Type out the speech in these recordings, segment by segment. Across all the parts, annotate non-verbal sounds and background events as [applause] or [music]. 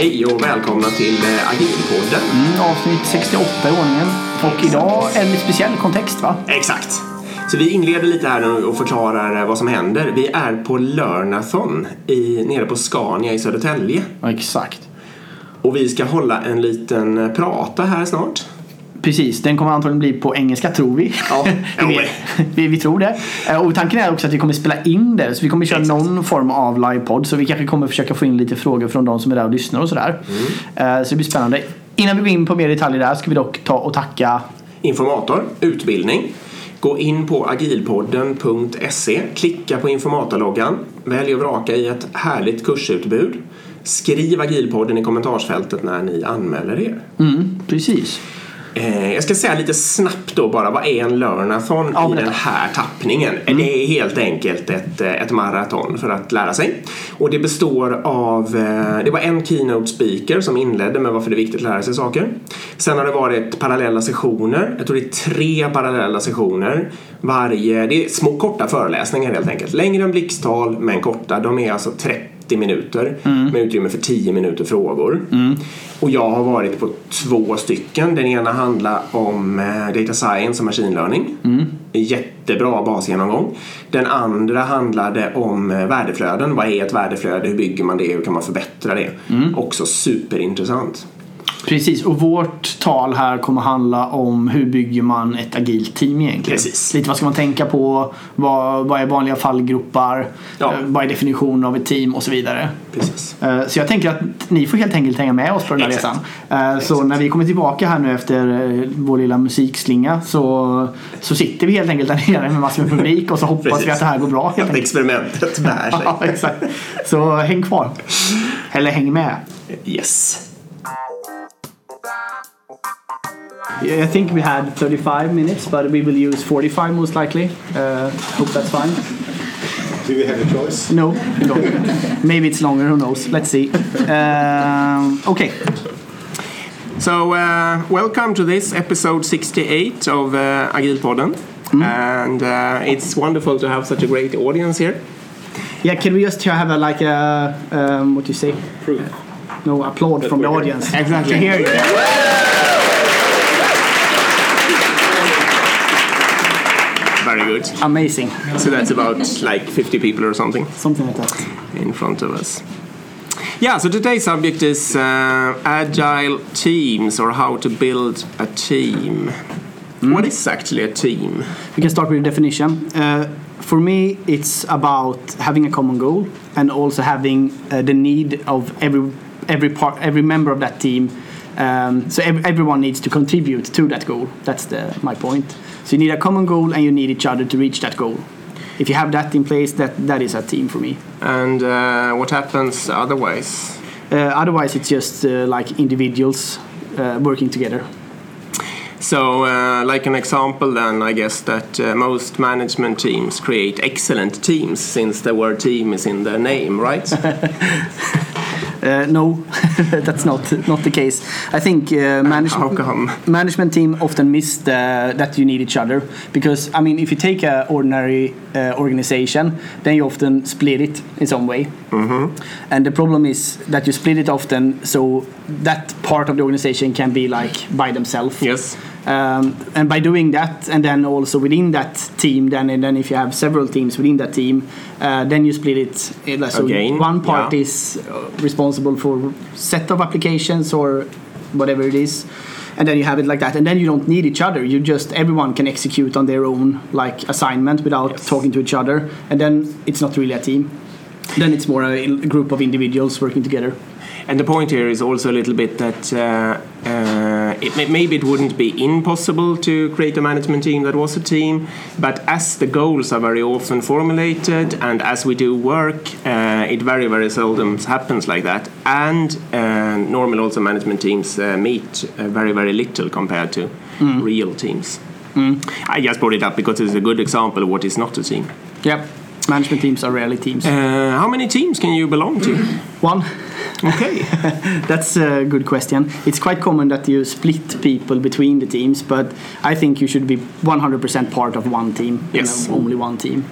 Hej och välkomna till eh, Agilpodden. Mm, avsnitt 68 i ordningen. Och idag en speciell kontext va? Exakt. Så vi inleder lite här nu och förklarar eh, vad som händer. Vi är på Learnathon i, nere på Scania i Södertälje. Ja, exakt. Och vi ska hålla en liten eh, prata här snart. Precis, den kommer antagligen bli på engelska tror vi. Ja, [laughs] vi, vi, vi, tror det. Eh, och tanken är också att vi kommer spela in det. Så vi kommer köra Exakt. någon form av livepodd. Så vi kanske kommer försöka få in lite frågor från de som är där och lyssnar och sådär. Mm. Så det blir spännande. Innan vi går in på mer detaljer där ska vi dock ta och tacka Informator, utbildning. Gå in på agilpodden.se, klicka på informatorloggan, välj och vraka i ett härligt kursutbud. Skriv agilpodden i kommentarsfältet när ni anmäler er. Mm, precis. Eh, jag ska säga lite snabbt då bara, vad är en learnathon ja, i den här tappningen? Mm. Det är helt enkelt ett, eh, ett maraton för att lära sig. Och det består av, eh, det var en keynote speaker som inledde med varför det är viktigt att lära sig saker. Sen har det varit parallella sessioner, jag tror det är tre parallella sessioner. Varje, det är små korta föreläsningar helt enkelt. Längre än blixttal men korta. De är alltså 30 30 minuter mm. med utrymme för 10 minuter frågor. Mm. Och jag har varit på två stycken. Den ena handlar om eh, data science och machine learning. Mm. Jättebra basgenomgång. Den andra handlade om eh, värdeflöden. Vad är ett värdeflöde? Hur bygger man det? Hur kan man förbättra det? Mm. Också superintressant. Precis, och vårt tal här kommer handla om hur bygger man ett agilt team egentligen. Precis. Lite vad ska man tänka på, vad, vad är vanliga fallgropar, ja. Eh, vad är definitionen av ett team och så vidare. Precis. Eh, så jag tänker att ni får helt enkelt hänga med oss på den här Exakt. resan. Eh, så Exakt. när vi kommer tillbaka här nu efter vår lilla musikslinga så, så sitter vi helt enkelt där nere med massor med publik och så hoppas Precis. vi att det här går bra. Helt att experimentet bär sig. [laughs] ja, exakt. Så häng kvar. Eller häng med. Yes. I think we had 35 minutes, but we will use 45 most likely. Uh, hope that's fine. Do we have a choice? No, no. Maybe it's longer. Who knows? Let's see. Um, okay. So, uh, welcome to this episode 68 of uh, Agilpodden. Mm. And uh, it's wonderful to have such a great audience here. Yeah, can we just have a like a um, what do you say? Proof. No applaud from the audience. [laughs] Exactly. To hear you. Very good. Amazing. So that's about like 50 people or something. Something like that. In front of us. Yeah, so today's subject is uh, agile teams or how to build a team. Mm. What is actually a team? We can start with the definition. Uh, for me, it's about having a common goal and also having uh, the need of every every part, every member of that team. Um, so every, everyone needs to contribute to that goal. That's the, my point. So you need a common goal and you need each other to reach that goal. If you have that in place, that, that is a team for me. And uh, what happens otherwise? Uh, otherwise, it's just uh, like individuals uh, working together. So, uh, like an example, then I guess that uh, most management teams create excellent teams since the word team is in their name, right? [laughs] Uh, no, [laughs] that's not not the case. I think uh, management management team often miss the, that you need each other because I mean if you take an ordinary uh, organization, then you often split it in some way, mm -hmm. and the problem is that you split it often so that part of the organization can be like by themselves. Yes. Um, and by doing that, and then also within that team, then and then if you have several teams within that team, uh, then you split it. Uh, so Again, one part yeah. is uh, responsible for set of applications or whatever it is, and then you have it like that, and then you don't need each other. You just everyone can execute on their own like assignment without yes. talking to each other, and then it's not really a team. Then it's more a group of individuals working together. And the point here is also a little bit that uh, uh, it, maybe it wouldn't be impossible to create a management team that was a team, but as the goals are very often formulated and as we do work, uh, it very, very seldom happens like that. And uh, normally also management teams uh, meet uh, very, very little compared to mm. real teams. Mm. I just brought it up because it's a good example of what is not a team. Yep. Management teams are rarely teams. how many teams can you belong to? [clears throat] One. Okay, [laughs] that's a good question. It's quite common that you split people between the teams, but I think you should be 100% part of one team, yes. You know, only one team.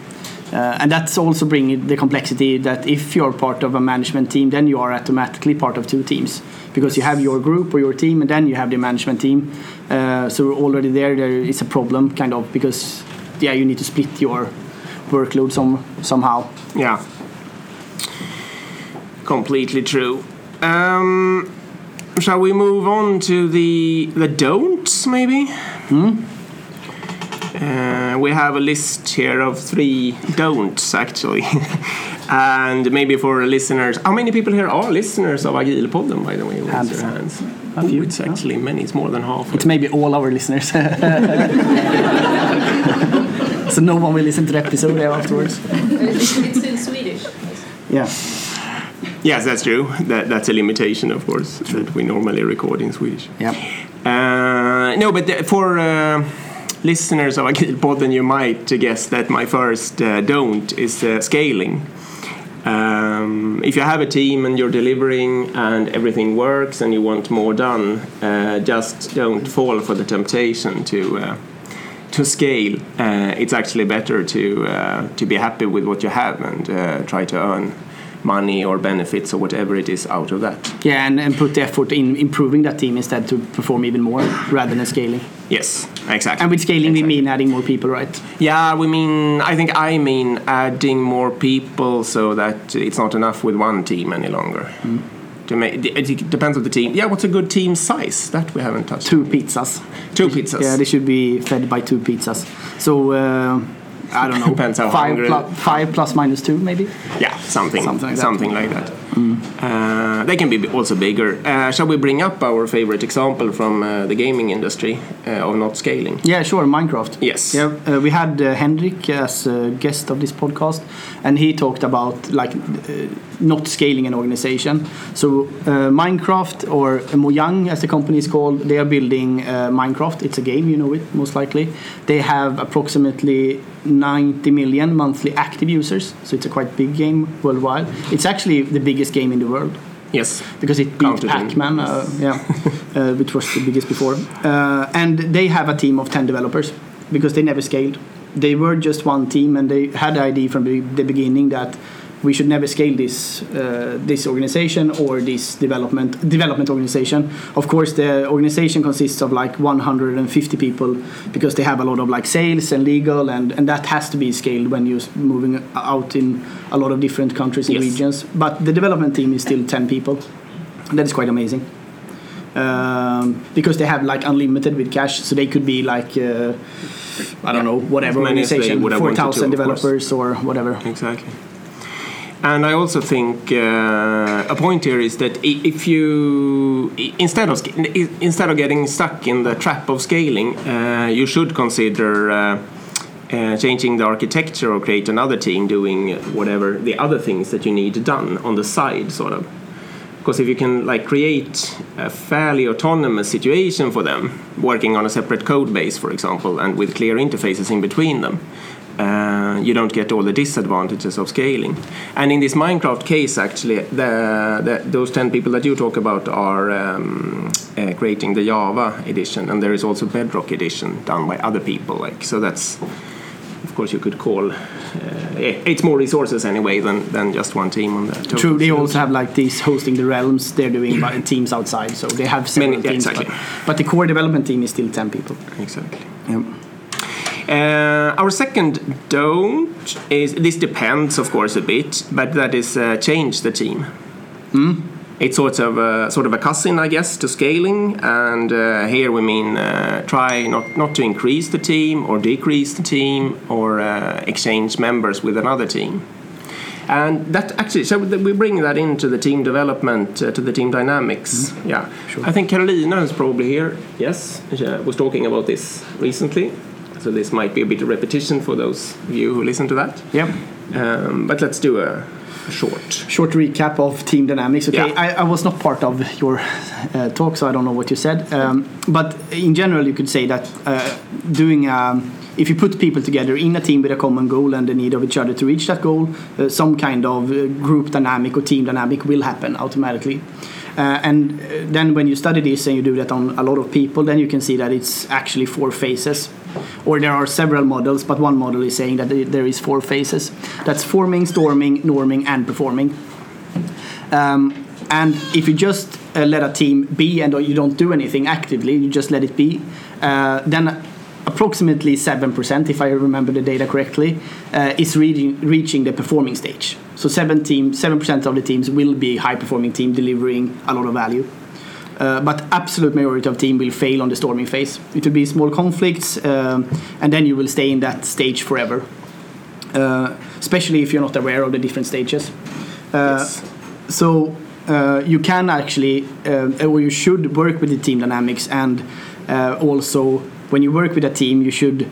Uh, and that's also bringing the complexity that if you're part of a management team, then you are automatically part of two teams because you have your group or your team, and then you have the management team. Uh, so already there, there is a problem, kind of, because yeah, you need to split your workload some somehow. Yeah. Completely true. Um, shall we move on to the the don'ts, maybe? Hmm? Uh, we have a list here of three don'ts, actually. [laughs] and maybe for listeners, how many people here are listeners of Agilpodden, by the way? Raise your hands. A few, Oh, it's actually many. It's more than half. It's maybe all our listeners. [laughs] [laughs] so no one will listen to the episode afterwards. It's, it's in Swedish. Yeah. Yes, that's true. That, that's a limitation, of course, that we normally record in Swedish. Yeah. Uh, no, but the, for uh, listeners of Agilpodden, you might guess that my first uh, don't is uh, scaling. Um, if you have a team and you're delivering and everything works and you want more done, uh, just don't fall for the temptation to uh, to scale. Uh, it's actually better to uh, to be happy with what you have and uh, try to earn money or benefits or whatever it is out of that. Yeah, and, and put the effort in improving that team instead to perform even more rather than scaling. Yes, exactly. And with scaling, we mean adding more people, right? Yeah, we mean, I think I mean adding more people so that it's not enough with one team any longer. To make, it depends on the team. Yeah, what's a good team size? That we haven't touched. Two pizzas. Two pizzas. Yeah, they should be fed by two pizzas. So uh, I don't know. Depends how five, hungry- five plus minus two, maybe. yeah, something, Something something like like that. that. Uh, they can be also bigger. Uh, shall we bring up our favorite example from uh, the gaming industry uh, of not scaling? Yeah, sure. Minecraft. Yes. Yeah, uh, we had uh, Henrik as a guest of this podcast, and he talked about like not scaling an organization. So uh, Minecraft or Mojang, as the company is called, they are building uh, Minecraft. It's a game, you know it most likely. They have approximately 90 million monthly active users, so it's a quite big game worldwide. It's actually the biggest game in the world Yes. because it beat Pac-Man, uh, yeah, uh, which was the biggest before. Uh, and they have a team of ten developers because they never scaled. They were just one team, and they had the idea from the beginning that we should never scale this uh, this organization or this development development organization. Of course, the organization consists of like 150 people because they have a lot of like sales and legal, and, and that has to be scaled when you're moving out in a lot of different countries and Yes. regions. But the development team is still 10 people. That is quite amazing. Um, because they have like unlimited with cash, so they could be like uh, I don't know whatever As many as they organization, four thousand of course. developers or whatever. Exactly. And I also think uh, a point here is that if you instead of instead of getting stuck in the trap of scaling, uh, you should consider uh, uh, changing the architecture or create another team doing whatever the other things that you need done on the side, sort of. Because if you can like create a fairly autonomous situation for them, working on a separate code base, for example, and with clear interfaces in between them, uh, you don't get all the disadvantages of scaling. And in this Minecraft case, actually, the, the, those 10 people that you talk about are um, uh, creating the Java edition, and there is also Bedrock edition done by other people. Like so, that's of course you could call. Uh, it's more resources anyway than, than just one team on the. total True, they also have like these hosting the realms. They're doing by [coughs] teams outside, so they have several Many- teams. exactly. But, but the core development team is still 10 people. Exactly. Yeah. Uh, our second don't is this depends, of course, a bit, but that is uh, change the team. It's sort of a, sort of a cousin, I guess, to scaling, and uh, here we mean uh, try not not to increase the team or decrease the team or uh, exchange members with another team. And that actually, so we bring that into the team development, uh, to the team dynamics. Yeah, I think Carolina is probably here. Yes, she uh, was talking about this recently. So this might be a bit of repetition for those of you who listen to that. Yep. Um, but let's do a, a short. Short recap of team dynamics. Okay, Yeah. I, I was not part of your uh, talk, so I don't know what you said. Um, but in general, you could say that uh, doing um, if you put people together in a team with a common goal and the need of each other to reach that goal, uh, some kind of uh, group dynamic or team dynamic will happen automatically. Uh, and uh, then when you study this and you do that on a lot of people, then you can see that it's actually four phases. Or there are several models, but one model is saying that there is four phases. That's forming, storming, norming, and performing. Um, and if you just uh, let a team be and you don't do anything actively, you just let it be, uh, then approximately 7%, if I remember the data correctly, uh, is reaching, reaching the performing stage. So 7 7% of the teams will be high performing team delivering a lot of value. Uh, but absolute majority of team will fail on the storming phase. It will be small conflicts, um, and then you will stay in that stage forever. Uh, especially if you're not aware of the different stages. Uh, yes. So uh, you can actually, uh, or you should work with the team dynamics, and also when you work with a team, you should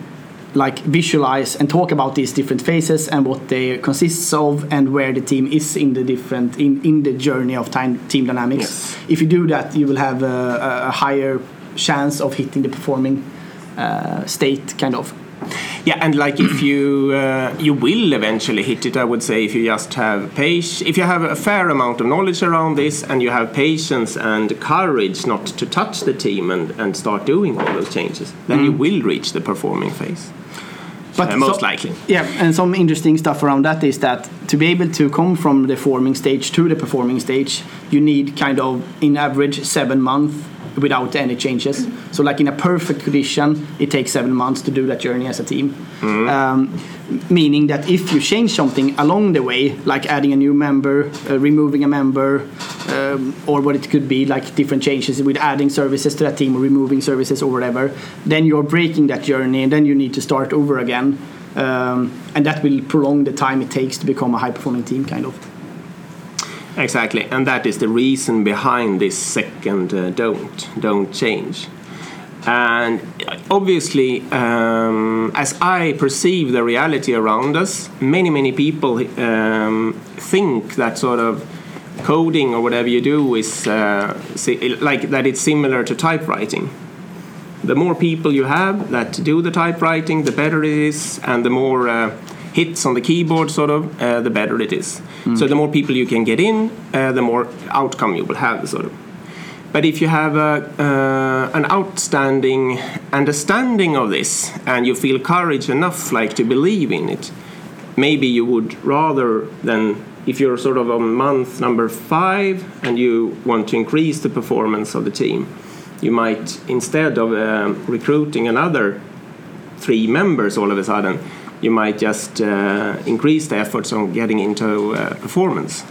like visualize and talk about these different phases and what they consists of and where the team is in the different in, in the journey of time, team dynamics yes. if you do that you will have a, a higher chance of hitting the performing uh, state kind of yeah, and like if you uh, you will eventually hit it, I would say if you just have patience, if you have a fair amount of knowledge around this, and you have patience and courage not to touch the team and, and start doing all those changes, then mm. you will reach the performing phase. But uh, most so, likely. Yeah, and some interesting stuff around that is that to be able to come from the forming stage to the performing stage, you need kind of, in average, seven months without any changes. So, like in a perfect condition, it takes seven months to do that journey as a team. Mm. Um, meaning that if you change something along the way, like adding a new member, uh, removing a member, um, or what it could be, like different changes with adding services to that team or removing services or whatever, then you're breaking that journey and then you need to start over again. Um, and that will prolong the time it takes to become a high performing team, kind of. Exactly, and that is the reason behind this second uh, don't don't change. And obviously, um, as I perceive the reality around us, many many people um, think that sort of coding or whatever you do is uh, like that. It's similar to typewriting. The more people you have that do the typewriting, the better it is, and the more uh, hits on the keyboard, sort of, uh, the better it is. Mm. So the more people you can get in, uh, the more outcome you will have, sort of. But if you have a, uh, an outstanding understanding of this and you feel courage enough, like to believe in it, maybe you would rather than if you're sort of on month number five and you want to increase the performance of the team, you might instead of uh, recruiting another three members all of a sudden, you might just uh, increase the efforts on getting into uh, performance,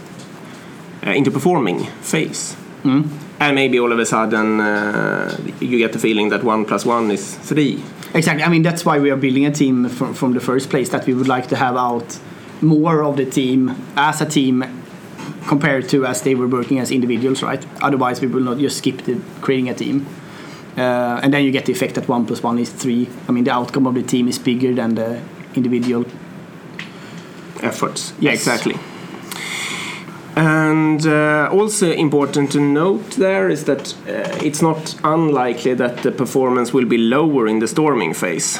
uh, into performing phase. Mm. And maybe all of a sudden uh, you get the feeling that one plus one is three. Exactly. I mean, that's why we are building a team from, from the first place, that we would like to have out more of the team as a team compared to as they were working as individuals, right? Otherwise, we will not just skip the creating a team. Uh, and then you get the effect that one plus one is three. I mean, the outcome of the team is bigger than the individual efforts. Yes. Exactly. And uh, also important to note there is that uh, it's not unlikely that the performance will be lower in the storming phase.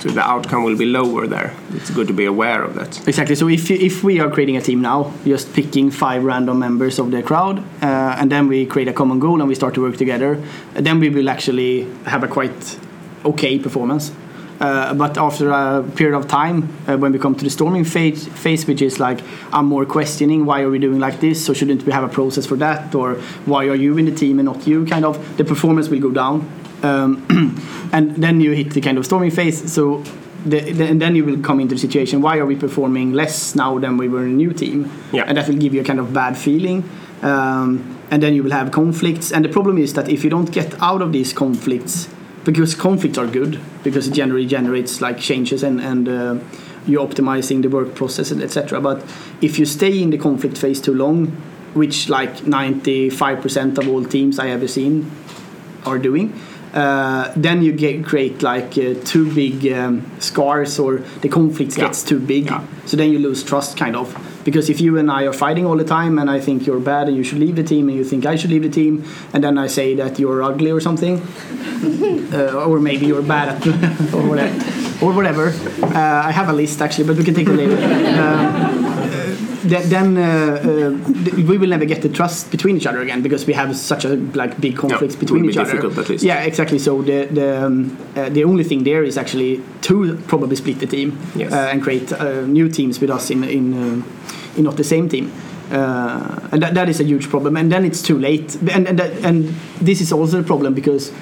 So the outcome will be lower there. It's good to be aware of that. Exactly. So if, you, if we are creating a team now, just picking five random members of the crowd, uh, and then we create a common goal and we start to work together, then we will actually have a quite okay performance. Uh, but after a period of time, uh, when we come to the storming phase, phase, which is like I'm more questioning why are we doing like this, so shouldn't we have a process for that, or why are you in the team and not you? Kind of the performance will go down, um, [clears throat] and then you hit the kind of storming phase. So. The, the, and then you will come into the situation why are we performing less now than we were in a new team yeah. and that will give you a kind of bad feeling um, and then you will have conflicts and the problem is that if you don't get out of these conflicts because conflicts are good because it generally generates like changes and and uh, you're optimizing the work process etc but if you stay in the conflict phase too long which like 95% of all teams i ever seen are doing uh, then you get create like uh, too big um, scars or the conflict yeah. gets too big yeah. so then you lose trust kind of because if you and I are fighting all the time and I think you're bad and you should leave the team and you think I should leave the team and then I say that you're ugly or something [laughs] uh, or maybe you're bad at or whatever or whatever. Uh, I have a list actually but we can take it later. Uh, [laughs] then, then uh, uh, we will never get the trust between each other again because we have such a like big conflicts it between each other. Yeah, exactly. So the the um, uh, the only thing there is actually to probably split the team Yes. uh, and create uh, new teams with us in in uh, in not the same team. And that, that is a huge problem. And then it's too late. And and, and this is also a problem because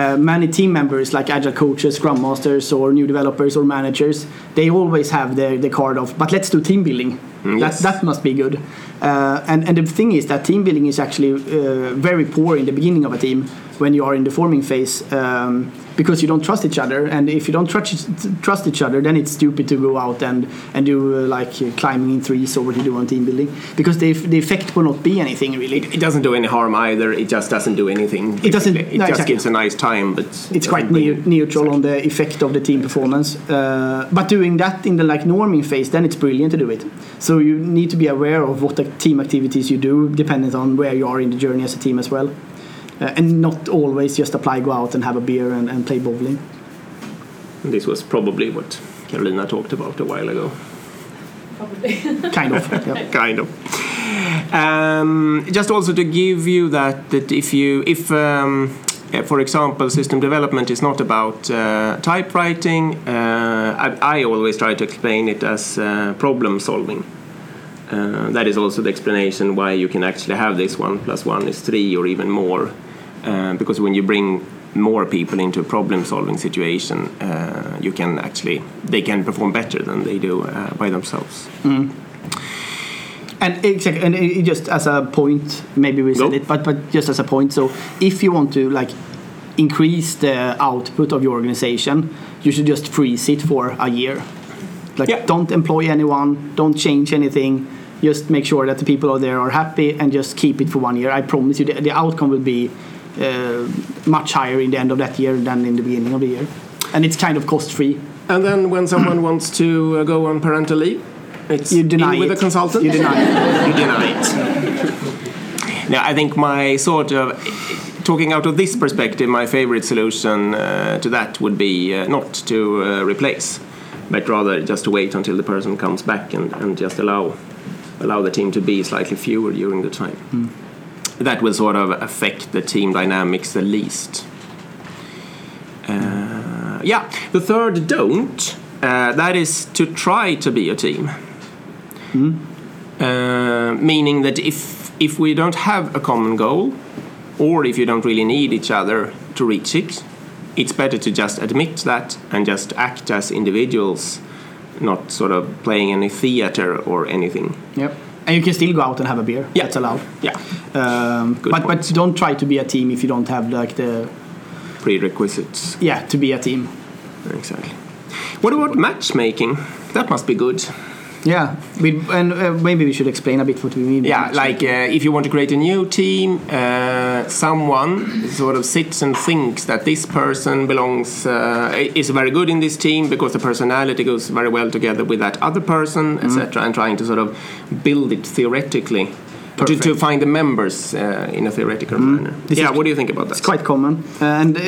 uh, many team members like agile coaches scrum masters or new developers or managers they always have the, the card of but let's do team building. Mm, that, that must be good. Uh, and, and the thing is that team building is actually uh, very poor in the beginning of a team when you are in the forming phase um, because you don't trust each other and if you don't trust, trust each other then it's stupid to go out and, and do uh, like uh, climbing in trees or what you do on team building because the, the effect will not be anything really It doesn't do any harm either. It just doesn't do anything. It doesn't- It no, just exactly. gives a nice time, but it's quite neu- neutral on the effect of the team performance. Uh, but doing that in the like norming phase, then it's brilliant to do it. So you need to be aware of what the team activities you do, depending on where you are in the journey as a team as well, uh, and not always just apply, go out and have a beer and, and play bowling. This was probably what Carolina talked about a while ago. Probably. [laughs] Kind of. yeah. [laughs] kind of. Um, just also to give you that that if you if um, for example system development is not about uh, typewriting, uh, I, I always try to explain it as uh, problem solving. Uh, that is also the explanation why you can actually have this one plus one is three or even more, uh, because when you bring more people into a problem solving situation, uh, you can actually they can perform better than they do uh, by themselves. And exactly, and just as a point, maybe we said Go. it, but but just as a point. So if you want to like increase the output of your organization, you should just freeze it for a year. Like Yeah. don't employ anyone, don't change anything. Just make sure that the people out there are happy, and just keep it for one year. I promise you, the, the outcome will be much higher in the end of that year than in the beginning of the year, and it's kind of cost free. And then when someone wants to uh, go on parental leave, it's You deny in with it. a consultant. You deny it. [laughs] you deny it. Now, I think my sort of talking out of this perspective, my favorite solution uh, to that would be uh, not to uh, replace, but rather just to wait until the person comes back and, and just allow allow the team to be slightly fewer during the time. That will sort of affect the team dynamics the least. Uh, yeah, the third don't. Uh, that is to try to be a team. Uh, meaning that if if we don't have a common goal, or if you don't really need each other to reach it, it's better to just admit that and just act as individuals, not sort of playing any theater or anything. Yep. And you can still go out and have a beer. Yeah. That's allowed. Yeah, Um, but point. but don't try to be a team if you don't have like the prerequisites. yeah to be a team. Exactly. What about matchmaking? That must be good. Yeah, we, and uh, maybe we should explain a bit what we mean. Yeah, like uh, if you want to create a new team, uh, someone sort of sits and thinks that this person belongs, uh, is very good in this team because the personality goes very well together with that other person, etc., and trying to sort of build it theoretically. To, to find the members uh, in a theoretical manner. This yeah, what do you think about that? It's quite common, and uh,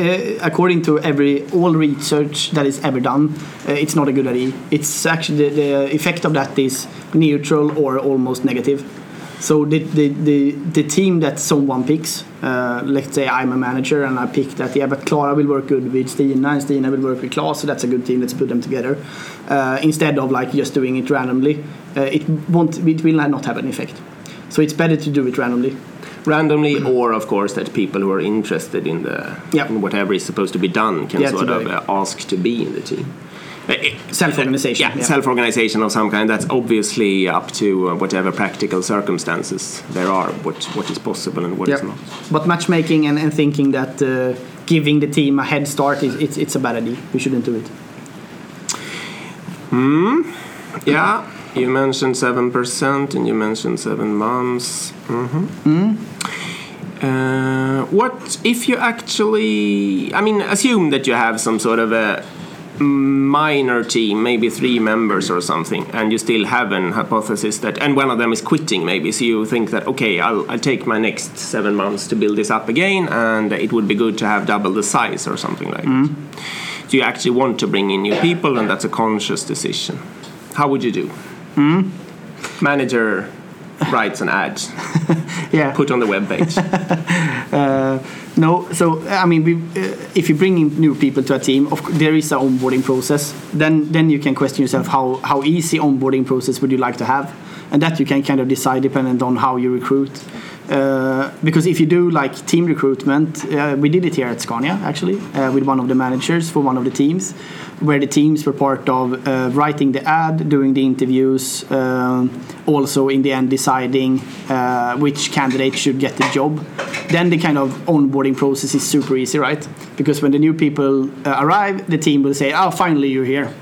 according to every all research that is ever done, uh, it's not a good idea. It's actually the, the effect of that is neutral or almost negative. So the the, the, the team that someone picks, uh, let's say I'm a manager and I pick that yeah, but Clara will work good with Stina and Stina will work with Klas, so that's a good team. Let's put them together uh, instead of like just doing it randomly. Uh, it won't, it will not have an effect. So it's better to do it randomly. randomly, or of course that people who are interested in the Yeah. in whatever is supposed to be done can Yeah, sort of uh, ask to be in the team. Uh, Self-organization, Yeah, yeah. self-organization of some kind. That's obviously up to uh, whatever practical circumstances there are, what what is possible and what is Yeah. not. But matchmaking and, and thinking that uh, giving the team a head start is it's, it's a bad idea. We shouldn't do it. Hmm. Yeah, you mentioned seven percent, and you mentioned seven months. hmm Uh, what if you actually? I mean, assume that you have some sort of a minor team, maybe three members or something, and you still have an hypothesis that, and one of them is quitting, maybe. So you think that okay, I'll, I'll take my next seven months to build this up again, and it would be good to have double the size or something like that. So you actually want to bring in new people, and that's a conscious decision. How would you do? Manager writes an ad, [laughs] yeah. put on the web page. [laughs] Uh, no, so I mean, we, uh, if you bring in new people to a team, of, there is an onboarding process. Then, then you can question yourself how how easy onboarding process would you like to have, and that you can kind of decide dependent on how you recruit. Uh, because if you do like team recruitment, uh, we did it here at Scania actually uh, with one of the managers for one of the teams, where the teams were part of uh, writing the ad, doing the interviews, um, also in the end deciding uh, which candidate should get the job. Then the kind of onboarding process is super easy, right? Because when the new people uh, arrive, the team will say, "Oh, finally you're here.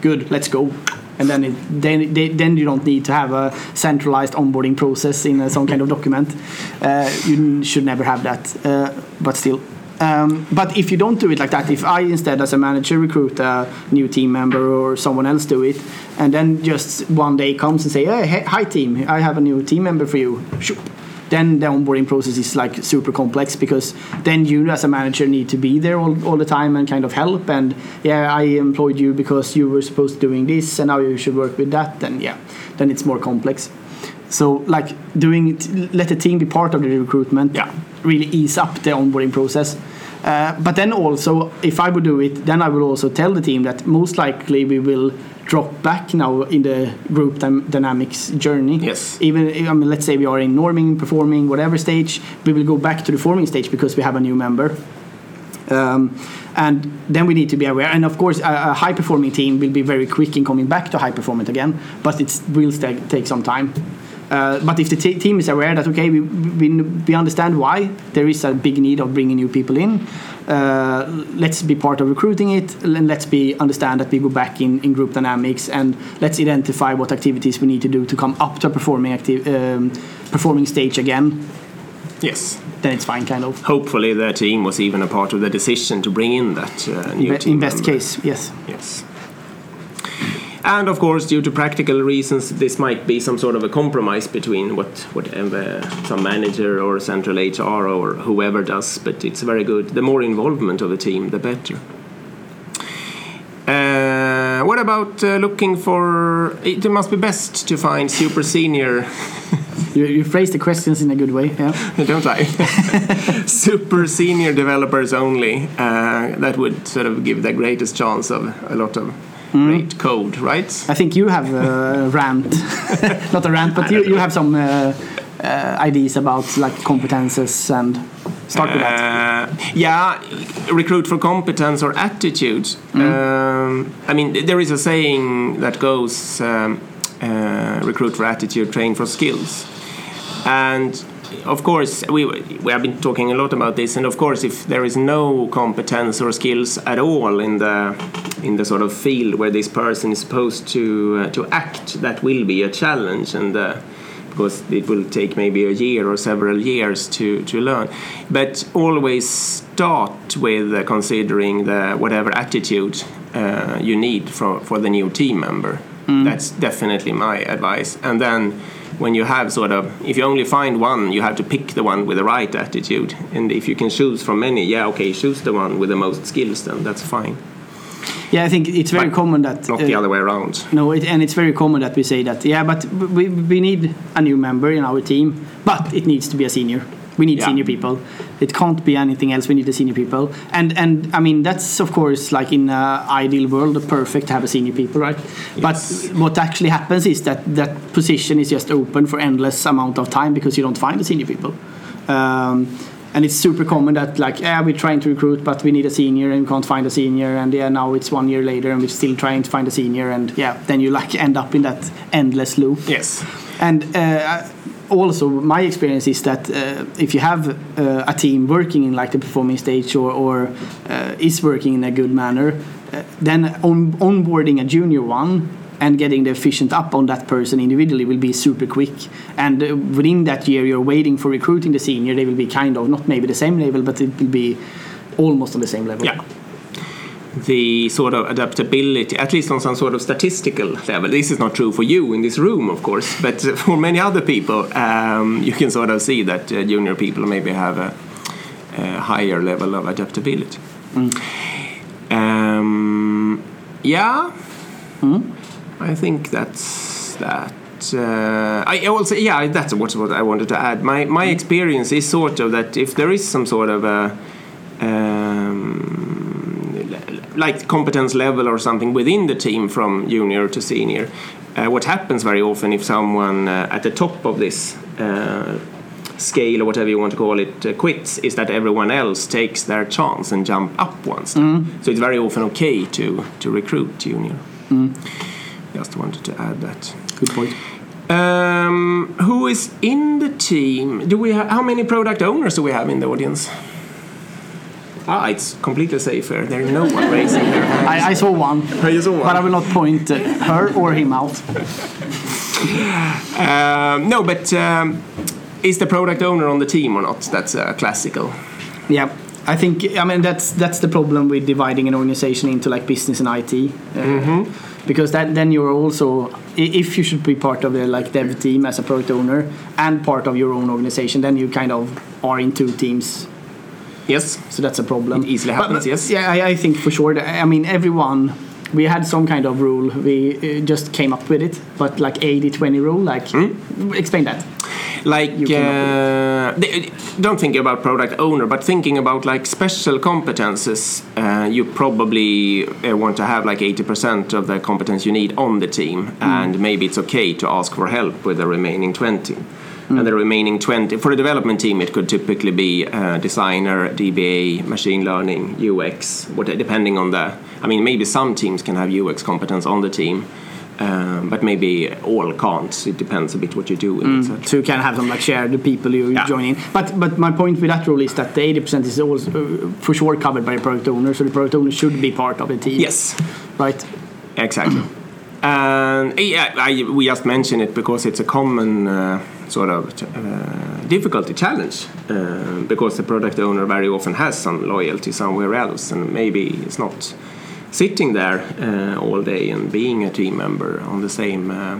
Good, let's go." And then, it, then, they, then you don't need to have a centralized onboarding process in uh, some kind of document. Uh, you should never have that, uh, but still. Um, but if you don't do it like that, if I instead as a manager recruit a new team member or someone else do it, and then just one day comes and say, hey, hi team, I have a new team member for you. Then the onboarding process is like super complex because then you as a manager need to be there all, all the time and kind of help. And yeah, I employed you because you were supposed to doing this, and now you should work with that. Then yeah, then it's more complex. So like doing let the team be part of the recruitment. Yeah. Really ease up the onboarding process. Uh, but then also, if I would do it, then I will also tell the team that most likely we will drop back now in the group dy- dynamics journey. Yes. Even I mean, let's say we are in norming, performing, whatever stage, we will go back to the forming stage because we have a new member. Um, and then we need to be aware. And of course, a, a high performing team will be very quick in coming back to high performance again, but it will take some time. Uh, but if the t- team is aware that okay, we, we we understand why there is a big need of bringing new people in, uh, let's be part of recruiting it, and let's be understand that we go back in, in group dynamics, and let's identify what activities we need to do to come up to a performing active um, performing stage again. Yes. Then it's fine, kind of. Hopefully, the team was even a part of the decision to bring in that uh, new team. in best member. case, yes. Yes. And of course, due to practical reasons, this might be some sort of a compromise between what whatever some manager or central HR or whoever does. But it's very good. The more involvement of the team, the better. Uh, what about uh, looking for? It must be best to find super senior, [laughs] You, you phrase the questions in a good way, yeah. [laughs] don't I? [laughs] super senior developers only. Uh, that would sort of give the greatest chance of a lot of great code, right? I think you have a [laughs] rant, [laughs] not a rant, but you, you have some uh, uh, ideas about like competences and start with that. Uh, yeah, recruit for competence or attitude. Um, I mean, there is a saying that goes um, uh, recruit for attitude, train for skills. And of course, we, we have been talking a lot about this. And of course, if there is no competence or skills at all in the in the sort of field where this person is supposed to uh, to act, that will be a challenge. And uh, because it will take maybe a year or several years to, to learn. But always start with uh, considering the whatever attitude uh, you need for, for the new team member. That's definitely my advice. And then when you have sort of, if you only find one, you have to pick the one with the right attitude. And if you can choose from many, yeah, okay, choose the one with the most skills, then that's fine. Yeah, I think it's very But common that Not the uh, other way around. No, it, and it's very common that we say that. Yeah, but we, we need a new member in our team, but it needs to be a senior. We need Yeah. senior people. It can't be anything else. We need the senior people, and and I mean that's of course like in an ideal world, perfect to have a senior people, right? Yes. But what actually happens is that that position is just open for endless amount of time because you don't find the senior people. Um, and it's super common that like yeah we're trying to recruit but we need a senior and we can't find a senior and yeah now it's one year later and we're still trying to find a senior and yeah then you like end up in that endless loop Yes. and uh, also my experience is that uh, if you have uh, a team working in like the performing stage or, or uh, is working in a good manner uh, then on, onboarding a junior one and getting the efficient up on that person individually will be super quick. And uh, within that year you're waiting for recruiting the senior. They will be kind of not maybe the same level but it will be almost on the same level. Yeah. The sort of adaptability, at least on some sort of statistical level. This is not true for you in this room, of course, [laughs] but for many other people, um, you can sort of see that uh, junior people maybe have a, a higher level of adaptability. Um, yeah, I think that's that. uh, I also yeah that's what what I wanted to add. My my experience is sort of that if there is some sort of a um, like competence level or something within the team from junior to senior, uh, what happens very often if someone uh, at the top of this uh, scale or whatever you want to call it uh, quits is that everyone else takes their chance and jump up one step. So it's very often okay to to recruit junior. Just wanted to add that. Good point. Um, who is in the team? Do we have how many product owners do we have in the audience? Ah, it's completely safe here. There's no one raising their hand. I, I saw one, You saw one. but I will not point uh, her or him out. [laughs] Um, no, but um, is the product owner on the team or not? That's uh, classical. Yeah, I think I mean that's that's the problem with dividing an organization into like business and IT, uh, because that then you're also if you should be part of the like dev team as a product owner and part of your own organization, then you kind of are in two teams. Yes. So that's a problem. It easily happens, but- yes. Yeah, I, I think for sure. That, I mean, everyone. We had some kind of rule. We uh, just came up with it, but like 80-20 rule. Like, Hmm? explain that. Like, uh, th- don't think about product owner, but thinking about like special competences, uh, you probably uh, want to have like 80% of the competence you need on the team, and maybe it's okay to ask for help with the remaining 20. And the remaining 20, for a development team, it could typically be uh, designer, DBA, machine learning, UX, what, depending on the. I mean, maybe some teams can have UX competence on the team, um, but maybe all can't. It depends a bit what you're doing. So you can have them like share the people you Yeah. join in. But but my point with that rule is that the 80% is always uh, for sure covered by the product owner. So the product owner should be part of the team. Yes, Right. exactly. And yeah, I, we just mention it because it's a common uh, sort of uh, difficulty challenge uh, because the product owner very often has some loyalty somewhere else and maybe it's not sitting there uh, all day and being a team member on the same uh,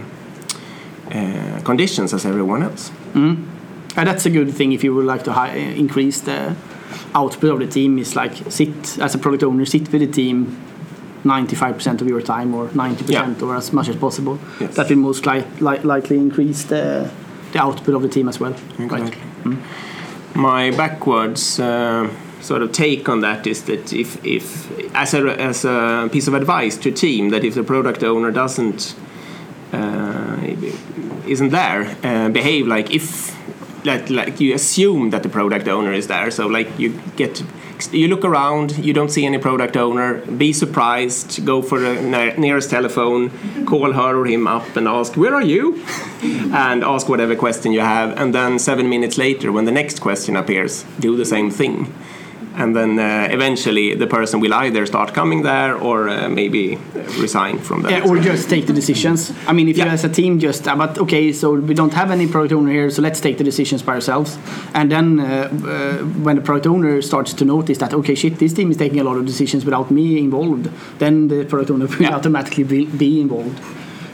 uh, conditions as everyone else. And that's a good thing if you would like to increase the output of the team. Is like sit as a product owner, sit with the team 95% of your time or 90% Yeah. or as much as possible. Yes. That will most li- li- likely increase the the output of the team as well. Exactly. My backwards uh, sort of take on that is that if, if as a as a piece of advice to a team that if the product owner doesn't uh, isn't there, uh, behave like if like, like you assume that the product owner is there. So like you get you look around, you don't see any product owner. Be surprised. Go for the nearest telephone, call her or him up and ask, "Where are you?" and ask whatever question you have. And then seven minutes later, when the next question appears, do the same thing. And then uh, eventually, the person will either start coming there or uh, maybe resign from that. Yeah, or just take the decisions. I mean, if you as a team just, uh, but okay, so we don't have any product owner here, so let's take the decisions by ourselves. And then uh, uh, when the product owner starts to notice that, okay, shit, this team is taking a lot of decisions without me involved, then the product owner will Yeah. automatically be, be involved.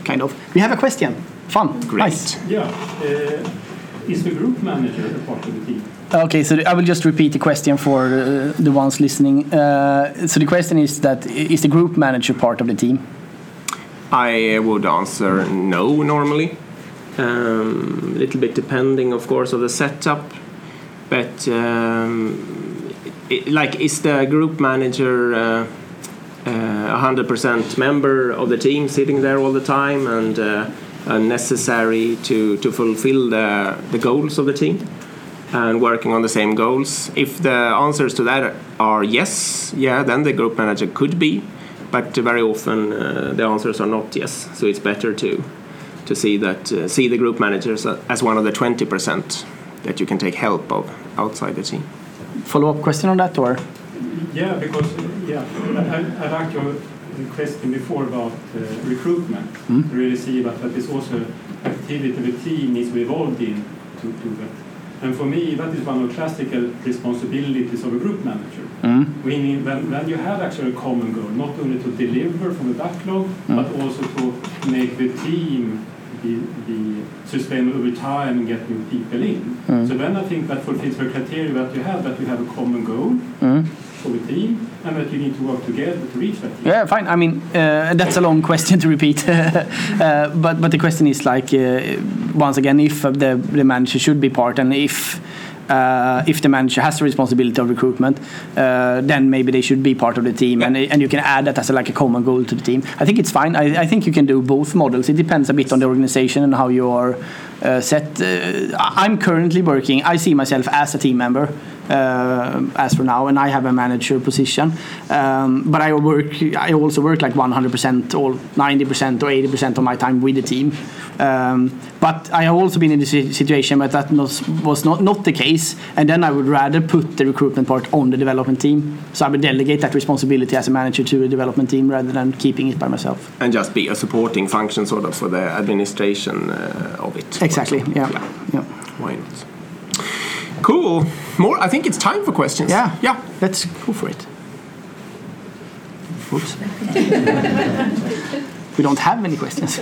Kind of. We have a question. Fun. Great. Nice. Yeah. Uh, is the group manager a part of the team? Okay, so I will just repeat the question for uh, the ones listening. Uh, so the question is that is the group manager part of the team? I would answer no normally. Um, a little bit depending, of course, of the setup. But um, it, like, is the group manager uh, uh, a hundred percent member of the team, sitting there all the time and uh, uh, necessary to to fulfill the the goals of the team? And working on the same goals. If the answers to that are yes, yeah, then the group manager could be, but very often uh, the answers are not yes. So it's better to to see that uh, see the group managers as one of the twenty percent that you can take help of outside the team. Follow up question on that or? Yeah, because yeah, I, I like your question before about uh, recruitment. To really see that that is also activity of the team needs to be involved in to do that. And for me, that is one of the classical responsibilities of a group manager. Mm. Meaning when, when you have actually a common goal, not only to deliver from the backlog, mm. but also to make the team be, be sustainable over time and get new people in. Mm. So then I think that fulfills the criteria that you have, that you have a common goal, for the team and that you need to work together to reach that team. Yeah, fine. I mean, uh, that's a long [laughs] question to repeat. [laughs] uh, but but the question is like, uh, once again, if the the manager should be part, and if uh, if the manager has the responsibility of recruitment, uh, then maybe they should be part of the team, and and you can add that as a, like a common goal to the team. I think it's fine. I, I think you can do both models. It depends a bit on the organization and how you are set. Uh, I'm currently working. I see myself as a team member. Uh, as for now, and I have a manager position. Um, but I work. I also work like 100% or 90% or 80% of my time with the team. Um, but I have also been in the situation where that was, was not, not the case, and then I would rather put the recruitment part on the development team. So I would delegate that responsibility as a manager to the development team rather than keeping it by myself. And just be a supporting function, sort of, for the administration uh, of it. Exactly. Yeah. yeah. yeah. Why not? Cool. More. I think it's time for questions. Yeah. Yeah. Let's go for it. Oops. we don't have any questions.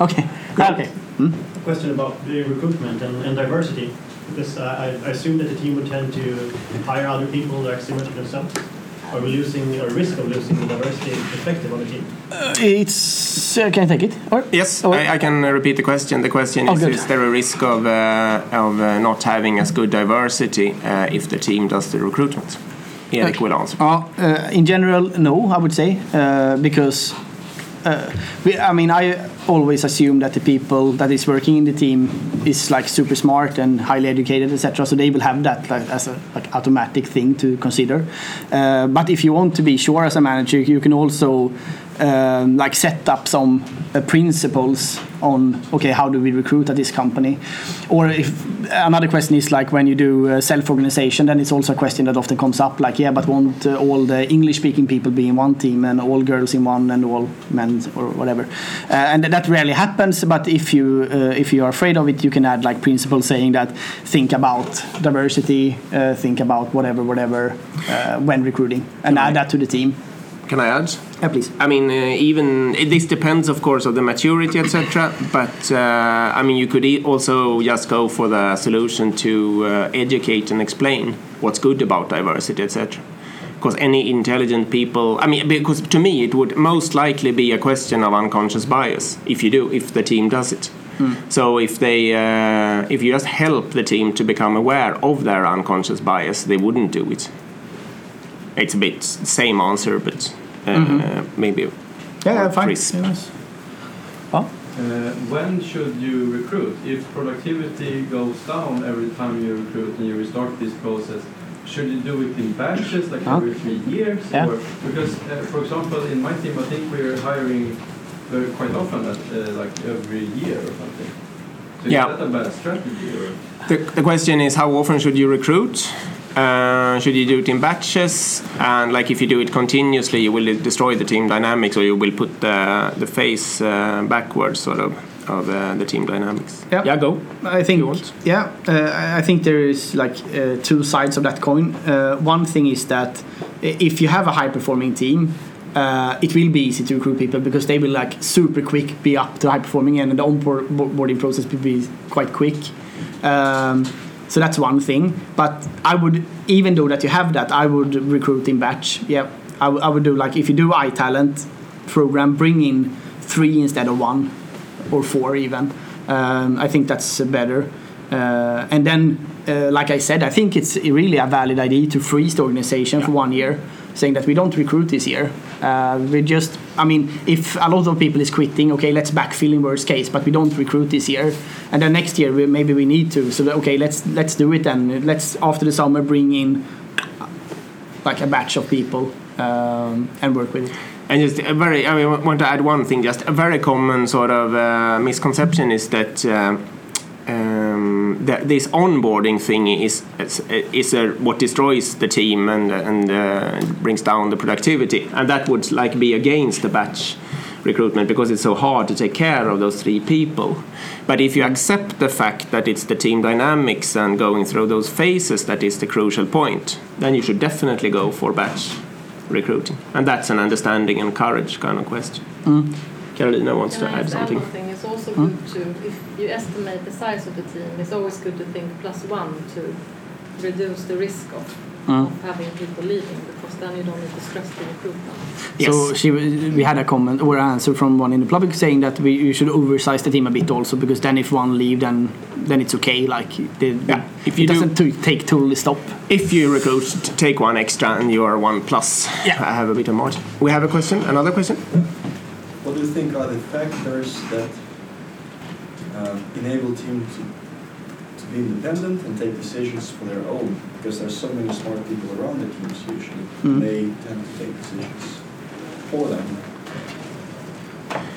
Okay. Okay. Hmm? Question about the recruitment and, and diversity. Because uh, I, I assume that the team would tend to hire other people that are similar to themselves. Are we losing or risk of losing the diversity perspective on the team? Uh, it's. Uh, can I take it? Or? Yes, or? I, I, can repeat the question. The question oh, is: good. Is there a risk of uh, of uh, not having as good diversity uh, if the team does the recruitment? Erik okay. will answer. Uh, in general, no, I would say, because uh, I mean, I always assume that the people that is working in the team is like super smart and highly educated, etc. So they will have that like, as a like automatic thing to consider. Uh, but if you want to be sure as a manager, you can also um, like set up some uh, principles on okay how do we recruit at this company? Or if another question is like when you do uh, self-organization then it's also a question that often comes up like yeah but won't uh, all the english speaking people be in one team and all girls in one and all men or whatever? Uh, and that rarely happens but if you uh, if you are afraid of it you can add like principles saying that think about diversity uh, think about whatever whatever when recruiting and add that to the team. Can I add? Yeah, please. I mean, uh, even this depends, of course, of the maturity, etc. But uh, I mean, you could e also just go for the solution to uh, educate and explain what's good about diversity, etc. Because any intelligent people, I mean, because to me it would most likely be a question of unconscious bias if you do, if the team does it. Mm. So if they, uh, if you just help the team to become aware of their unconscious bias, they wouldn't do it. It's a bit same answer, but mm -hmm. maybe. Yeah, fine. Yes. Oh. Uh, when should you recruit? If productivity goes down every time you recruit and you restart this process, should you do it in batches, like huh? every three years? Yeah. Or, because, uh, for example, in my team, I think we're hiring very quite often, at, uh, like every year or something. So yeah. is that a bad strategy? Or? The, the question is, how often should you recruit? Uh, should you do it in batches? And like if you do it continuously, you will destroy the team dynamics, or you will put the the face uh, backwards, sort of, of uh, the team dynamics. Yeah, yeah, go. I think yeah, uh, I think there is like uh, two sides of that coin. Uh, one thing is that if you have a high performing team. it will be easy to recruit people because they will like super quick be up to high performing and the onboarding process will be quite quick. Um, so that's one thing. But I would, even though that you have that, I would recruit in batch. Yeah, I, I would do like if you do iTalent program, bring in three instead of one or four even. Um, I think that's better. Uh, and then, uh, like I said, I think it's really a valid idea to freeze the organization yeah. for one year saying that we don't recruit this year. Uh, we just, I mean, if a lot of people is quitting, okay, let's backfill in worst case, but we don't recruit this year, and then next year we, maybe we need to. So okay, let's let's do it then. Let's after the summer bring in like a batch of people um, and work with it. And just a very, I mean, want to add one thing. Just a very common sort of uh, misconception is that. Uh, um, that this onboarding thing is is, is a, what destroys the team and and uh, brings down the productivity, and that would like be against the batch recruitment because it's so hard to take care of those three people. But if you accept the fact that it's the team dynamics and going through those phases that is the crucial point, then you should definitely go for batch recruiting, and that's an understanding and courage kind of question. Mm. Carolina wants Can to I add something. Thing? It's also hmm? good to, if you estimate the size of the team, it's always good to think plus one to reduce the risk of Mm. of having people leaving because then you don't need to stress the recruitment. So she, we had a comment or answer from one in the public saying that we you should oversize the team a bit also because then if one leave then then it's okay like the, Yeah, if you it do- doesn't to take totally stop. If you recruit, t- take one extra and you are one plus. Yeah. I have a bit of margin. We have a question. Another question. What do you think are the factors that uh, enable team to, to be independent and take decisions for their own? Because there's so many smart people around the teams usually. Mm. They tend to take decisions for them.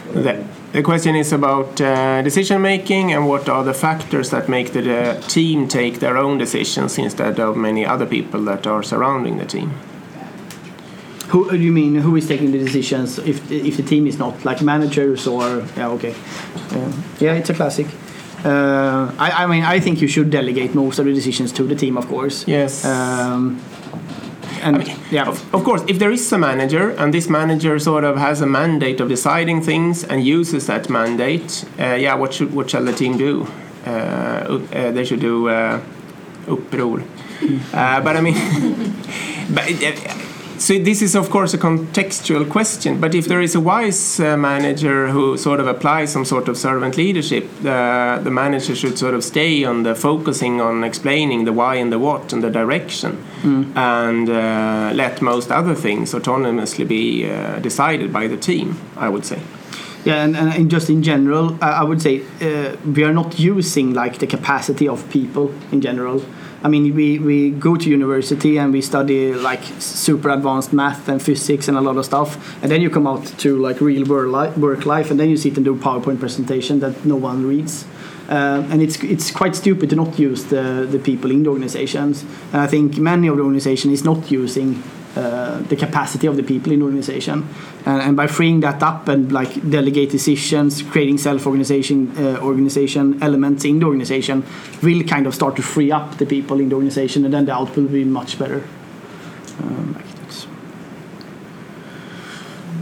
What do you The, the question is about uh, decision making and what are the factors that make the, uh, team take their own decisions instead of many other people that are surrounding the team. Who do you mean? Who is taking the decisions if if the team is not like managers or yeah okay, yeah, yeah it's a classic. Uh, I, I mean I think you should delegate most of the decisions to the team of course. Yes. Um, and I mean, yeah, Of, of course, if there is a manager and this manager sort of has a mandate of deciding things and uses that mandate, uh, yeah, what should what shall the team do? Uh, uh, they should do uh, uppror. Uh, but I mean, [laughs] but uh, so this is of course a contextual question. But if there is a wise uh, manager who sort of applies some sort of servant leadership, the the manager should sort of stay on the focusing on explaining the why and the what and the direction, and uh, let most other things autonomously be uh, decided by the team. I would say. Yeah, and, and just in general, I, I would say uh, we are not using like the capacity of people in general. I mean, we, we go to university and we study like super advanced math and physics and a lot of stuff, and then you come out to like real work life, and then you sit and do a PowerPoint presentation that no one reads. Uh, and it's it's quite stupid to not use the, the people in the organizations. And I think many of the organization is not using uh, the capacity of the people in the organization. And, and by freeing that up and like delegate decisions, creating self-organization uh, organization elements in the organization will kind of start to free up the people in the organization, and then the output will be much better. Um, like that's-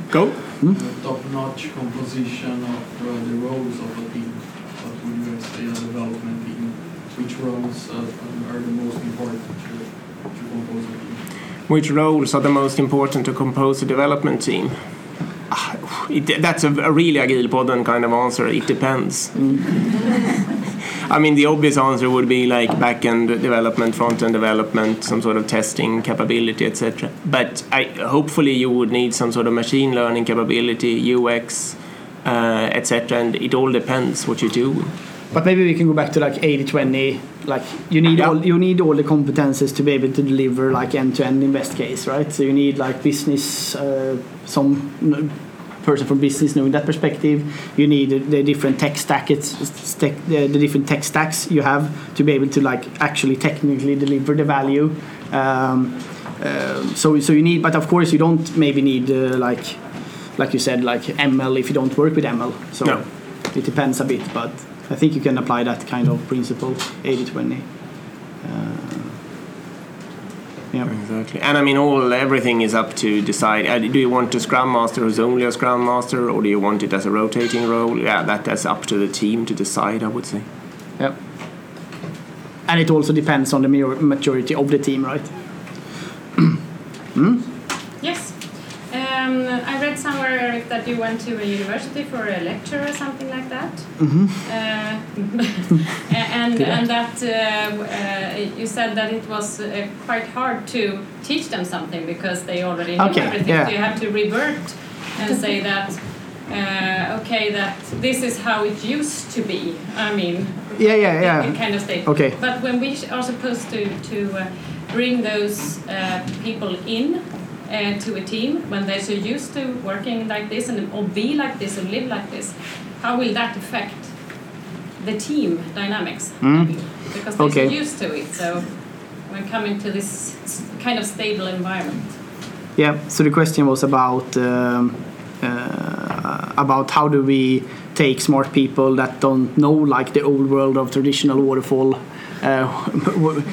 Go. top-notch composition of uh, the roles of a team. What would you say a development team? Which roles uh, are the most important to, to compose a team? Which roles are the most important to compose a development team? Ah, It, that's a, a really agilpodden kind of answer. It depends. [laughs] I mean, the obvious answer would be like back-end development, front-end development, some sort of testing capability, etc. But I, hopefully, you would need some sort of machine learning capability, UX, uh, etc. And it all depends what you do. But maybe we can go back to like 80-20. Like you need Yeah. all you need all the competences to be able to deliver like end-to-end in best case, right? So you need like business, uh, some person from business knowing that perspective. You need the, different tech stack, it's the, the different tech stacks you have to be able to like actually technically deliver the value. Um, um, so so you need, but of course you don't maybe need uh, like like you said like ML if you don't work with ML. So No. it depends a bit, but I think you can apply that kind of principle 80-20. Uh, yeah. Exactly. And I mean, all everything is up to decide. Uh, do you want a scrum master who's only a scrum master, or do you want it as a rotating role? Yeah, that that's up to the team to decide. I would say. Yeah. And it also depends on the maturity of the team, right? Yes. [clears throat] Read somewhere, that you went to a university for a lecture or something like that. Mm-hmm. Uh, [laughs] and I? and that uh, uh, you said that it was uh, quite hard to teach them something because they already knew Okay, everything. yeah. So you have to revert and say that. Uh, okay, that this is how it used to be. I mean, Yeah, yeah, yeah. in kind of state. Okay. But when we are supposed to to uh, bring those uh, people in uh, to a team when they're so used to working like this and or be like this and live like this, how will that affect the team dynamics? Mm. Because they're Okay. so used to it. So when coming to this kind of stable environment. Yeah. So the question was about um, uh, about how do we take smart people that don't know like the old world of traditional waterfall uh,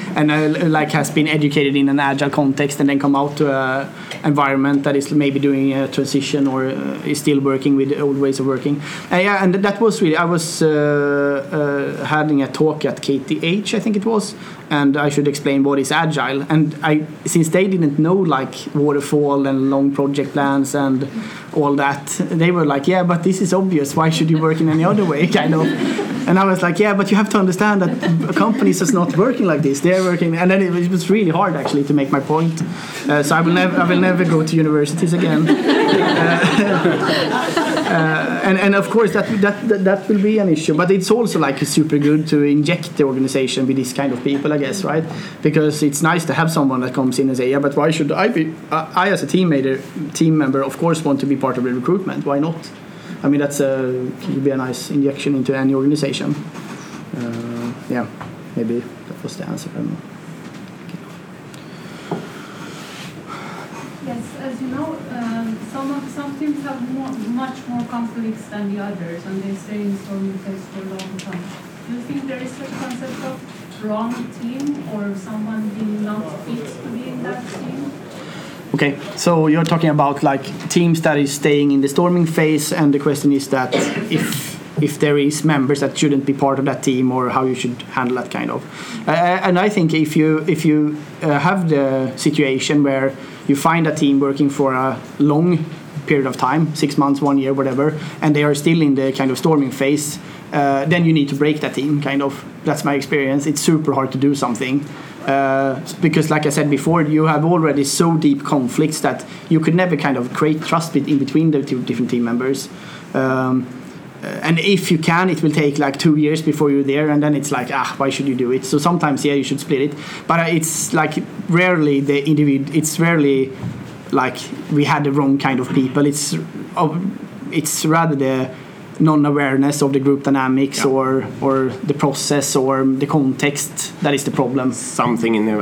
[laughs] and uh, like has been educated in an agile context and then come out to a environment that is maybe doing a transition or uh, is still working with old ways of working. Yeah, and that was really I was uh, uh, having a talk at KTH I think it was, and I should explain what is agile. And I since they didn't know like waterfall and long project plans and all that, they were like, yeah, but this is obvious. Why should you work in any other way, [laughs] kind of. And I was like, yeah, but you have to understand that [laughs] companies is not working like this. They're working, and then it was really hard actually to make my point. Uh, so I will never, I will never go to universities again. [laughs] [laughs] Uh, and and of course that, that that that will be an issue. But it's also like super good to inject the organization with this kind of people, I guess, right? Because it's nice to have someone that comes in and say, yeah, but why should I be? I as a teammate, team member, of course, want to be part of the recruitment. Why not? I mean, that's a could be a nice injection into any organization. Uh, yeah, maybe that was the answer. Know. Yes, as you know, um, some of, some teams have much more conflicts than the others, and they stay in storming phase for a long time. Do you think there is a concept of wrong team or someone being not fit to be in that team? Okay, so you're talking about like teams that is staying in the storming phase, and the question is that if if there is members that shouldn't be part of that team, or how you should handle that kind of. Uh, and I think if you if you uh, have the situation where you find a team working for a long period of time, six months, one year, whatever, and they are still in the kind of storming phase, uh, then you need to break that team. Kind of, that's my experience. It's super hard to do something. Uh, because like I said before, you have already so deep conflicts that you could never kind of create trust in between the two different team members. Um, uh, and if you can, it will take like two years before you're there, and then it's like, ah, why should you do it? So sometimes, yeah, you should split it, but uh, it's like rarely the individual. It's rarely like we had the wrong kind of people. It's uh, it's rather the non-awareness of the group dynamics Yeah. or or the process or the context that is the problem. Something in the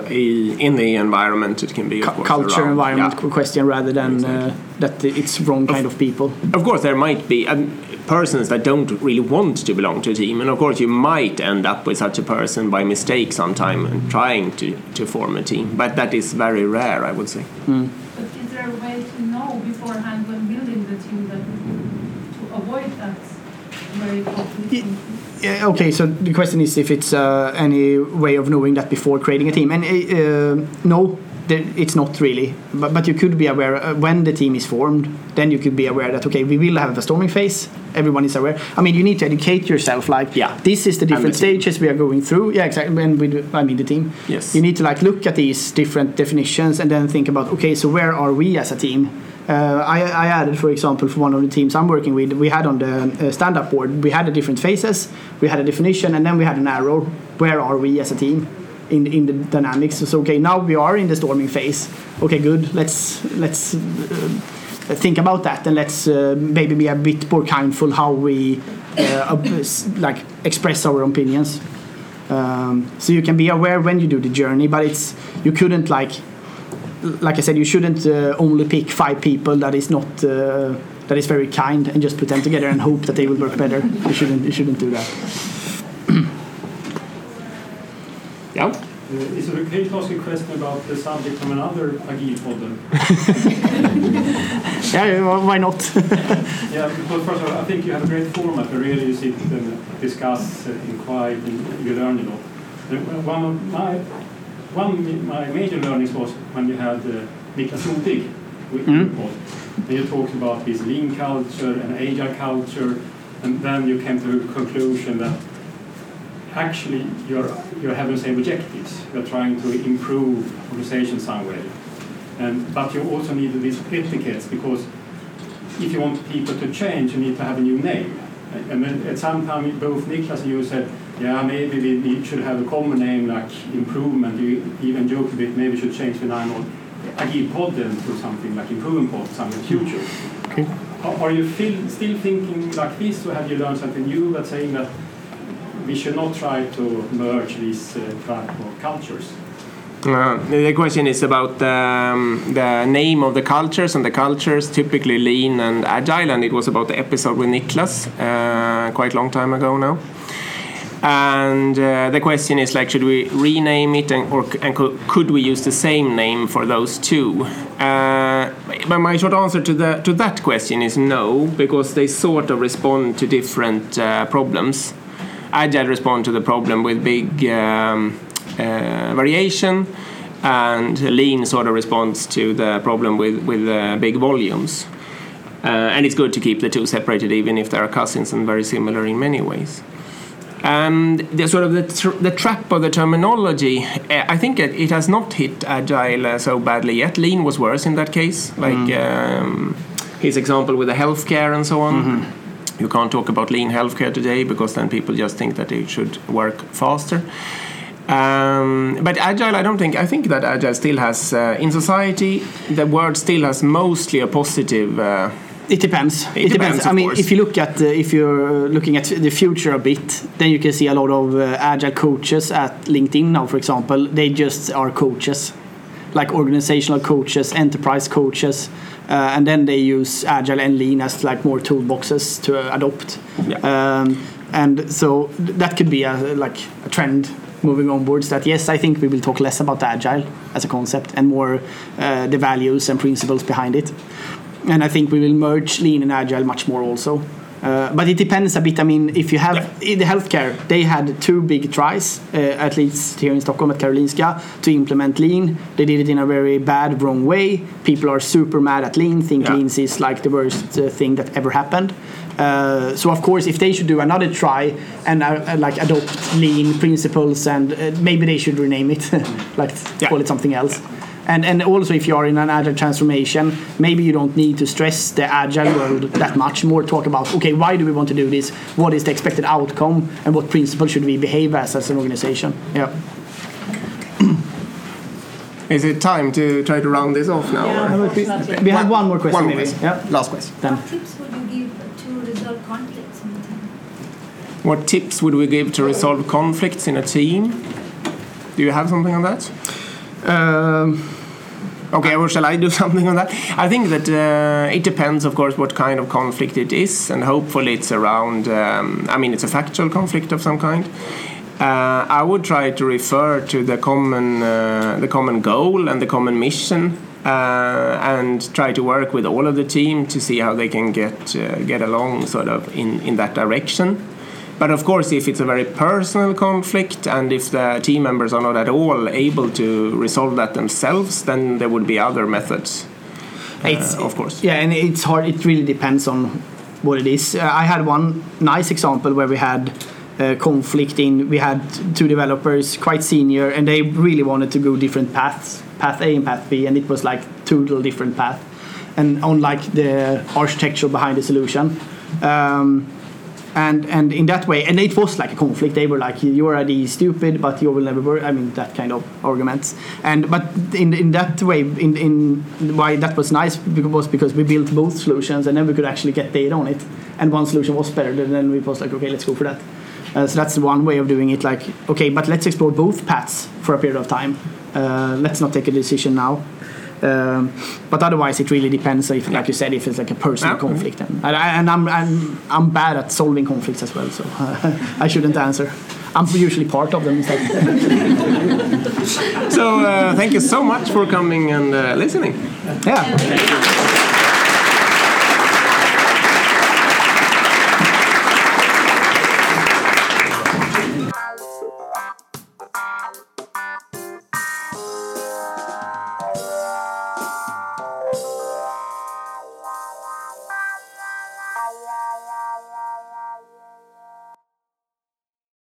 in the environment it can be of Cu- course, culture around. environment Yeah. question rather than uh, that it's wrong kind of people. Of course, there might be um, persons that don't really want to belong to a team, and of course, you might end up with such a person by mistake sometime and trying to, to form a team. But that is very rare, I would say. But is there a way to know beforehand when building the team that to avoid that very? Yeah, okay, so the question is if it's uh, any way of knowing that before creating a team, and uh, no, it's not really. But, but you could be aware uh, when the team is formed. Then you could be aware that okay, we will have a storming phase. Everyone is aware. I mean, you need to educate yourself. Like, Yeah. this is the different the team. stages we are going through. Yeah, exactly. And with I mean the team. Yes. You need to like look at these different definitions and then think about okay, so where are we as a team? Uh, I, I added, for example, for one of the teams I'm working with, we had on the uh, stand-up board, we had the different phases, we had a definition, and then we had an arrow. Where are we as a team in in the dynamics? So okay, now we are in the storming phase. Okay, good. Let's let's uh, think about that, and let's uh, maybe be a bit more kindful how we uh, up- like express our opinions. Um, so you can be aware when you do the journey, but it's you couldn't like like I said, you shouldn't uh, only pick five people that is not uh, that is very kind and just put them together and hope that they will work better. You shouldn't you shouldn't do that. [clears throat] Yeah. Uh, Is it okay to ask a question about the subject from another Agile podden? [laughs] Yeah, why not? [laughs] Yeah, because first of all, I think you have a great format where really you sit and discuss uh, in quiet and you learn a lot. And One of my, one of my major learnings was when you had uh, Niklas Modig with Mm. pod. And you talked about this lean culture and agile culture, and then you came to the conclusion that actually you're, you're having the same objectives. You're trying to improve organization some way. And, but you also need these etiquettes because if you want people to change, you need to have a new name. And then at some time, both Niklas and you said, yeah, maybe we should have a common name like improvement. You even joked a bit, maybe we should change the name of Agile Podden to something like Improvement Pod, some in future. Okay. Are you feel, still thinking like this, or have you learned something new that's saying that we should not try to merge these uh, type of cultures? Uh, the question is about um, the name of the cultures, and the cultures typically lean and agile, and it was about the episode with Niklas uh, quite a long time ago now. And uh, the question is like, should we rename it, and, or and co- could we use the same name for those two? Uh, but my short answer to the to that question is no, because they sort of respond to different uh, problems. Agile respond to the problem with big um, uh, variation, and Lean sort of responds to the problem with with uh, big volumes. Uh, and it's good to keep the two separated, even if they are cousins and very similar in many ways. And the sort of the, tr- the trap of the terminology, uh, I think it, it has not hit agile uh, so badly yet. Lean was worse in that case, like um, his example with the healthcare and so on. You can't talk about lean healthcare today because then people just think that it should work faster. Um, but agile, I don't think. I think that agile still has uh, in society the word still has mostly a positive. Uh, It depends. It depends, I mean, course. if you look at uh, if you're looking at the future a bit, then you can see a lot of uh, agile coaches at LinkedIn now, for example. They just are coaches, like organizational coaches, enterprise coaches, uh, and then they use agile and lean as like more toolboxes to uh, adopt. Um, and so that could be a like a trend moving onwards. That yes, I think we will talk less about agile as a concept and more uh, the values and principles behind it and I think we will merge lean and agile much more also. Uh, but it depends a bit. I mean, if you have in the healthcare, they had two big tries, uh, at least here in Stockholm at Karolinska, to implement lean. They did it in a very bad, wrong way. People are super mad at lean, think lean is like the worst uh, thing that ever happened. Uh, so of course, if they should do another try and uh, uh, like adopt lean principles, and uh, maybe they should rename it, [laughs] like call it something else. And, and also if you are in an agile transformation, maybe you don't need to stress the agile world that much. More talk about okay, why do we want to do this? What is the expected outcome, and what principle should we behave as as an organization? Yeah. [clears throat] is it time to try to round this off now? Yeah, or? unfortunately. We have one more question, One more maybe. question. Yeah. Last question. Then. What tips would you give to resolve conflicts in a team? What tips would we give to resolve conflicts in a team? Do you have something on that? Um, okay, or shall I do [laughs] something on that? I think that uh, it depends, of course, what kind of conflict it is, and hopefully it's around. Um, I mean, it's a factual conflict of some kind. Uh, I would try to refer to the common, uh, the common goal and the common mission, uh, and try to work with all of the team to see how they can get uh, get along, sort of in in that direction. But of course, if it's a very personal conflict and if the team members are not at all able to resolve that themselves, then there would be other methods. uh, It's of course. Yeah, and it's hard. It really depends on what it is. Uh, I had one nice example where we had uh, conflict in. We had two developers, quite senior, and they really wanted to go different paths, path A and path B, and it was like total different path, and unlike the architecture behind the solution. Um, and and in that way, and it was like a conflict. They were like, "Your idea is stupid, but you will never work." I mean, that kind of arguments. And but in in that way, in in why that was nice was because we built both solutions, and then we could actually get data on it. And one solution was better, and then we was like, "Okay, let's go for that." Uh, so that's one way of doing it. Like, okay, but let's explore both paths for a period of time. Uh, let's not take a decision now. Um, but otherwise, it really depends. If, like you said, if it's like a personal Yeah. conflict, and, and, I, and I'm, I'm I'm bad at solving conflicts as well, so [laughs] I shouldn't answer. I'm usually part of them. [laughs] So uh, thank you so much for coming and uh, listening. yeah.